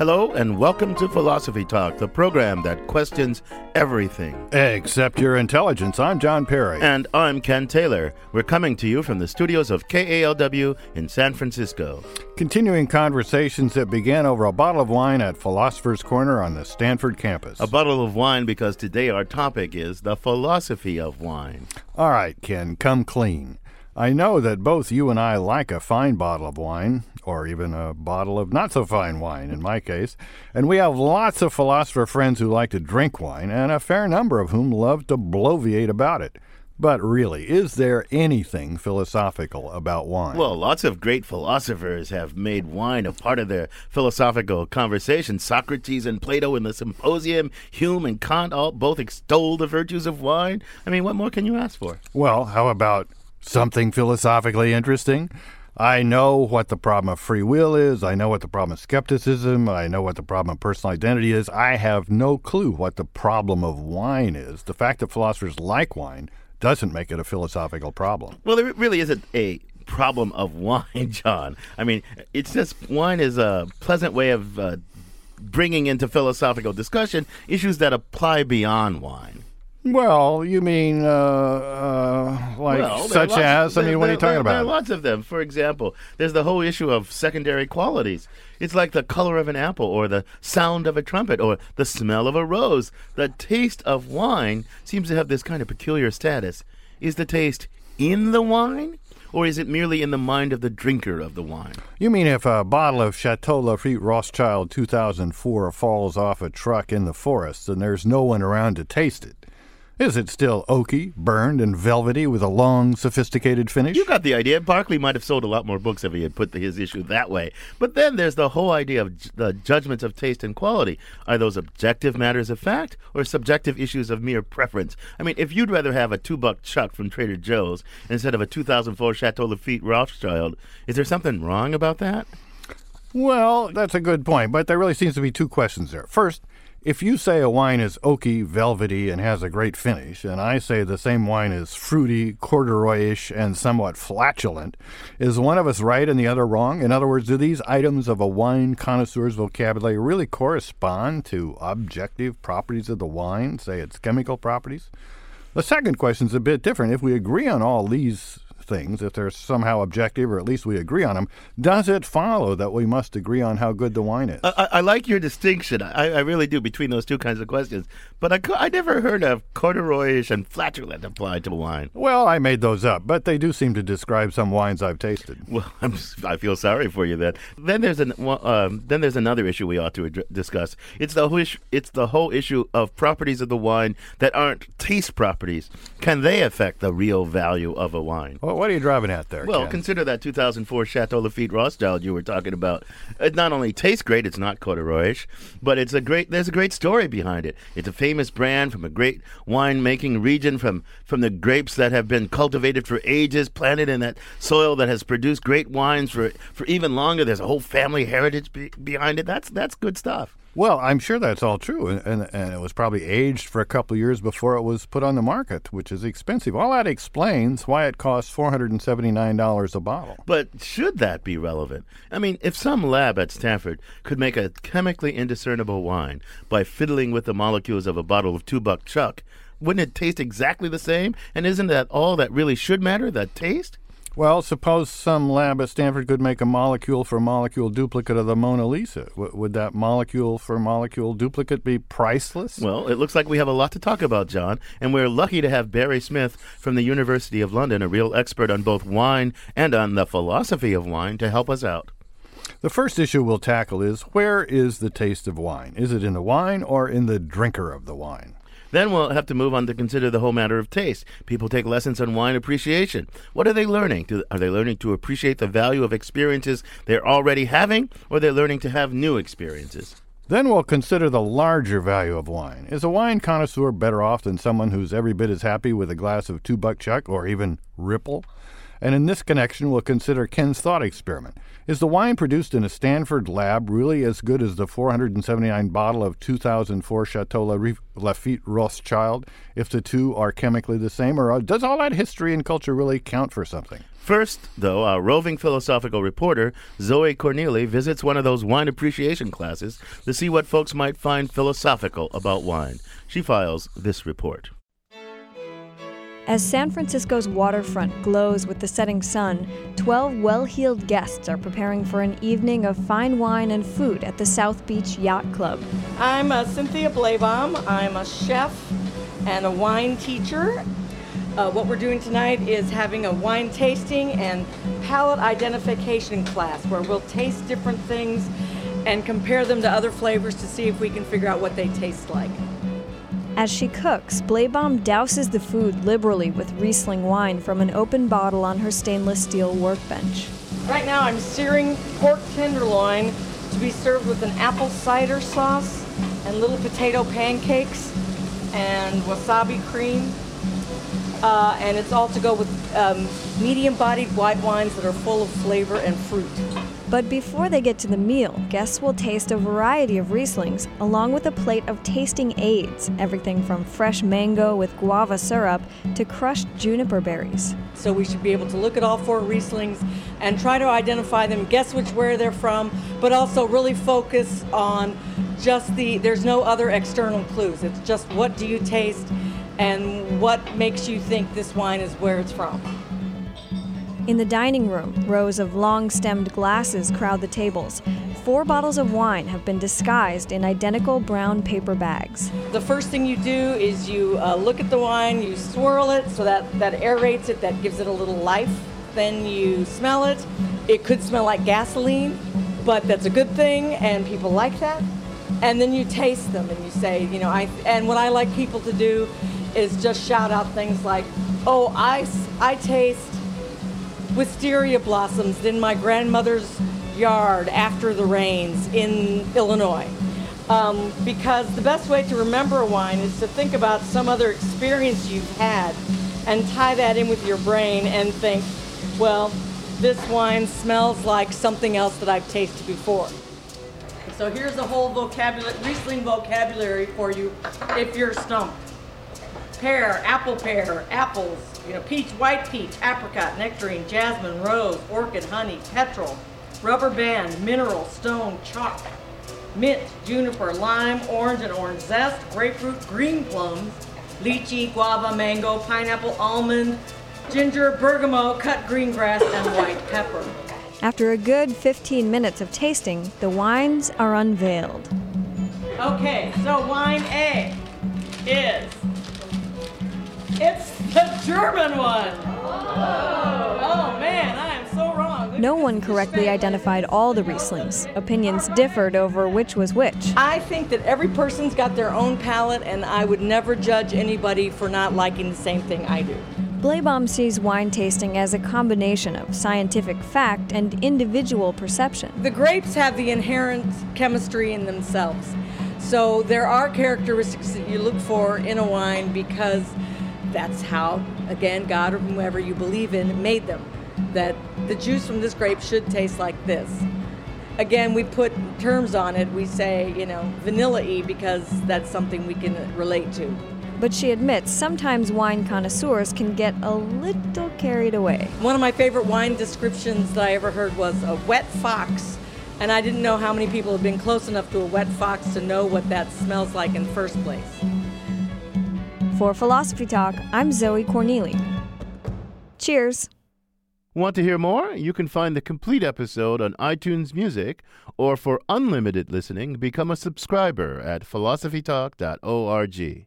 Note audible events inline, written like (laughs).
Hello, and welcome to Philosophy Talk, the program that questions everything. Except your intelligence. I'm John Perry. And I'm Ken Taylor. We're coming to you from the studios of KALW in San Francisco. Continuing conversations that began over a bottle of wine at Philosopher's Corner on the Stanford campus. A bottle of wine because today our topic is the philosophy of wine. All right, Ken, come clean. I know that both you and I like a fine bottle of wine, or even a bottle of not so fine wine in my case, and we have lots of philosopher friends who like to drink wine, and a fair number of whom love to bloviate about it. But really, is there anything philosophical about wine? Well, lots of great philosophers have made wine a part of their philosophical conversation. Socrates and Plato in the Symposium, Hume and Kant all both extol the virtues of wine. I mean, what more can you ask for? Well, how about something philosophically interesting? I know what the problem of free will is. I know what the problem of skepticism. I know what the problem of personal identity is. I have no clue what the problem of wine is. The fact that philosophers like wine doesn't make it a philosophical problem. Well, there really isn't a problem of wine, (laughs) John. I mean, it's just wine is a pleasant way of uh, bringing into philosophical discussion issues that apply beyond wine. Well, you mean uh, uh, like Well, such lots- as? I there- mean, what are you talking there- There are about? lots of them. For example, there's the whole issue of secondary qualities. It's like the color of an apple, or the sound of a trumpet, or the smell of a rose. The taste of wine seems to have this kind of peculiar status. Is the taste in the wine, or is it merely in the mind of the drinker of the wine? You mean if a bottle of Chateau Lafite Rothschild 2004 falls off a truck in the forest and there's no one around to taste it? Is it still oaky, burned, and velvety with a long, sophisticated finish? You got the idea. Berkeley might have sold a lot more books if he had put the, his issue that way. But then there's the whole idea of j- the judgments of taste and quality. Are those objective matters of fact or subjective issues of mere preference? I mean, if you'd rather have a two buck chuck from Trader Joe's instead of a 2004 Chateau Lafite Rothschild, is there something wrong about that? Well, that's a good point, but there really seems to be two questions there. First, if you say a wine is oaky, velvety, and has a great finish, and I say the same wine is fruity, corduroyish, and somewhat flatulent, is one of us right and the other wrong? In other words, do these items of a wine connoisseur's vocabulary really correspond to objective properties of the wine, say its chemical properties? The second question is a bit different. If we agree on all these things, if they're somehow objective or at least we agree on them, does it follow that we must agree on how good the wine is? I, I- like your distinction. I, I really do between those two kinds of questions. But I, I never heard of corduroyish and flatulent applied to wine. well, I made those up, but they do seem to describe some wines I've tasted. Well, (laughs) I'm, I feel sorry for you then. Then there's an um, then there's another issue we ought to addr- discuss. It's the whole issue, it's the whole issue of properties of the wine that aren't taste properties. Can they affect the real value of a wine? Well, what are you driving at there? Well, Ken? consider that 2004 Chateau Lafite Rothschild you were talking about. It not only tastes great, it's not corduroyish, but it's a great. There's a great story behind it. It's a famous brand from a great winemaking region, from from the grapes that have been cultivated for ages, planted in that soil that has produced great wines for for even longer. There's a whole family heritage be, behind it. That's that's good stuff. Well, I'm sure that's all true, and, and, and it was probably aged for a couple of years before it was put on the market, which is expensive. All that explains why it costs $479 a bottle. But should that be relevant? I mean, if some lab at Stanford could make a chemically indiscernible wine by fiddling with the molecules of a bottle of two buck chuck, wouldn't it taste exactly the same? And isn't that all that really should matter, the taste? Well, suppose some lab at Stanford could make a molecule for molecule duplicate of the Mona Lisa. W- would that molecule for molecule duplicate be priceless? Well, it looks like we have a lot to talk about, John, and we're lucky to have Barry Smith from the University of London, a real expert on both wine and on the philosophy of wine, to help us out. the first issue we'll tackle is where is the taste of wine? Is it in the wine or in the drinker of the wine? Then we'll have to move on to consider the whole matter of taste. People take lessons on wine appreciation. What are they learning? Do, are they learning to appreciate the value of experiences they're already having, or they're learning to have new experiences? Then we'll consider the larger value of wine. Is a wine connoisseur better off than someone who's every bit as happy with a glass of two buck chuck or even Ripple? And in this connection, we'll consider Ken's thought experiment. Is the wine produced in a Stanford lab really as good as the 479 bottle of 2004 Chateau Lafite Rothschild if the two are chemically the same? Or uh, does all that history and culture really count for something? First, though, our roving philosophical reporter, Zoe Corneli, visits one of those wine appreciation classes to see what folks might find philosophical about wine. She files this report. As San Francisco's waterfront glows with the setting sun, 12 well heeled guests are preparing for an evening of fine wine and food at the South Beach Yacht Club. I'm uh, Cynthia Blaybaum. I'm a chef and a wine teacher. Uh, what we're doing tonight is having a wine tasting and palate identification class where we'll taste different things and compare them to other flavors to see if we can figure out what they taste like. As she cooks, Blaybaum douses the food liberally with Riesling wine from an open bottle on her stainless steel workbench. Right now, I'm searing pork tenderloin to be served with an apple cider sauce and little potato pancakes and wasabi cream. Uh, and it's all to go with um, medium bodied white wines that are full of flavor and fruit. But before they get to the meal, guests will taste a variety of Rieslings, along with a plate of tasting aids everything from fresh mango with guava syrup to crushed juniper berries. So we should be able to look at all four Rieslings and try to identify them, guess which where they're from, but also really focus on just the, there's no other external clues. It's just what do you taste and what makes you think this wine is where it's from. In the dining room, rows of long stemmed glasses crowd the tables. Four bottles of wine have been disguised in identical brown paper bags. The first thing you do is you uh, look at the wine, you swirl it so that, that aerates it, that gives it a little life. Then you smell it. It could smell like gasoline, but that's a good thing, and people like that. And then you taste them and you say, you know, I, and what I like people to do is just shout out things like, oh, I, I taste wisteria blossoms in my grandmother's yard after the rains in Illinois. Um, because the best way to remember a wine is to think about some other experience you've had and tie that in with your brain and think, well, this wine smells like something else that I've tasted before. So here's a whole vocabulary, Riesling vocabulary for you if you're stumped. Pear, apple pear, apples, you know, peach, white peach, apricot, nectarine, jasmine, rose, orchid, honey, petrol, rubber band, mineral, stone, chalk, mint, juniper, lime, orange and orange zest, grapefruit, green plums, lychee, guava, mango, pineapple, almond, ginger, bergamot, cut green grass, and white pepper. After a good 15 minutes of tasting, the wines are unveiled. Okay, so wine A is it's the German one. Oh, oh man, I am so wrong. No one correctly identified all the Rieslings. Opinions differed over which was which. I think that every person's got their own palate, and I would never judge anybody for not liking the same thing I do. Blaybaum sees wine tasting as a combination of scientific fact and individual perception. The grapes have the inherent chemistry in themselves. So there are characteristics that you look for in a wine because that's how, again, God or whoever you believe in made them. That the juice from this grape should taste like this. Again, we put terms on it. We say, you know, vanilla y because that's something we can relate to. But she admits sometimes wine connoisseurs can get a little carried away. One of my favorite wine descriptions that I ever heard was a wet fox. And I didn't know how many people have been close enough to a wet fox to know what that smells like in the first place. For Philosophy Talk, I'm Zoe Corneli. Cheers. Want to hear more? You can find the complete episode on iTunes Music, or for unlimited listening, become a subscriber at philosophytalk.org.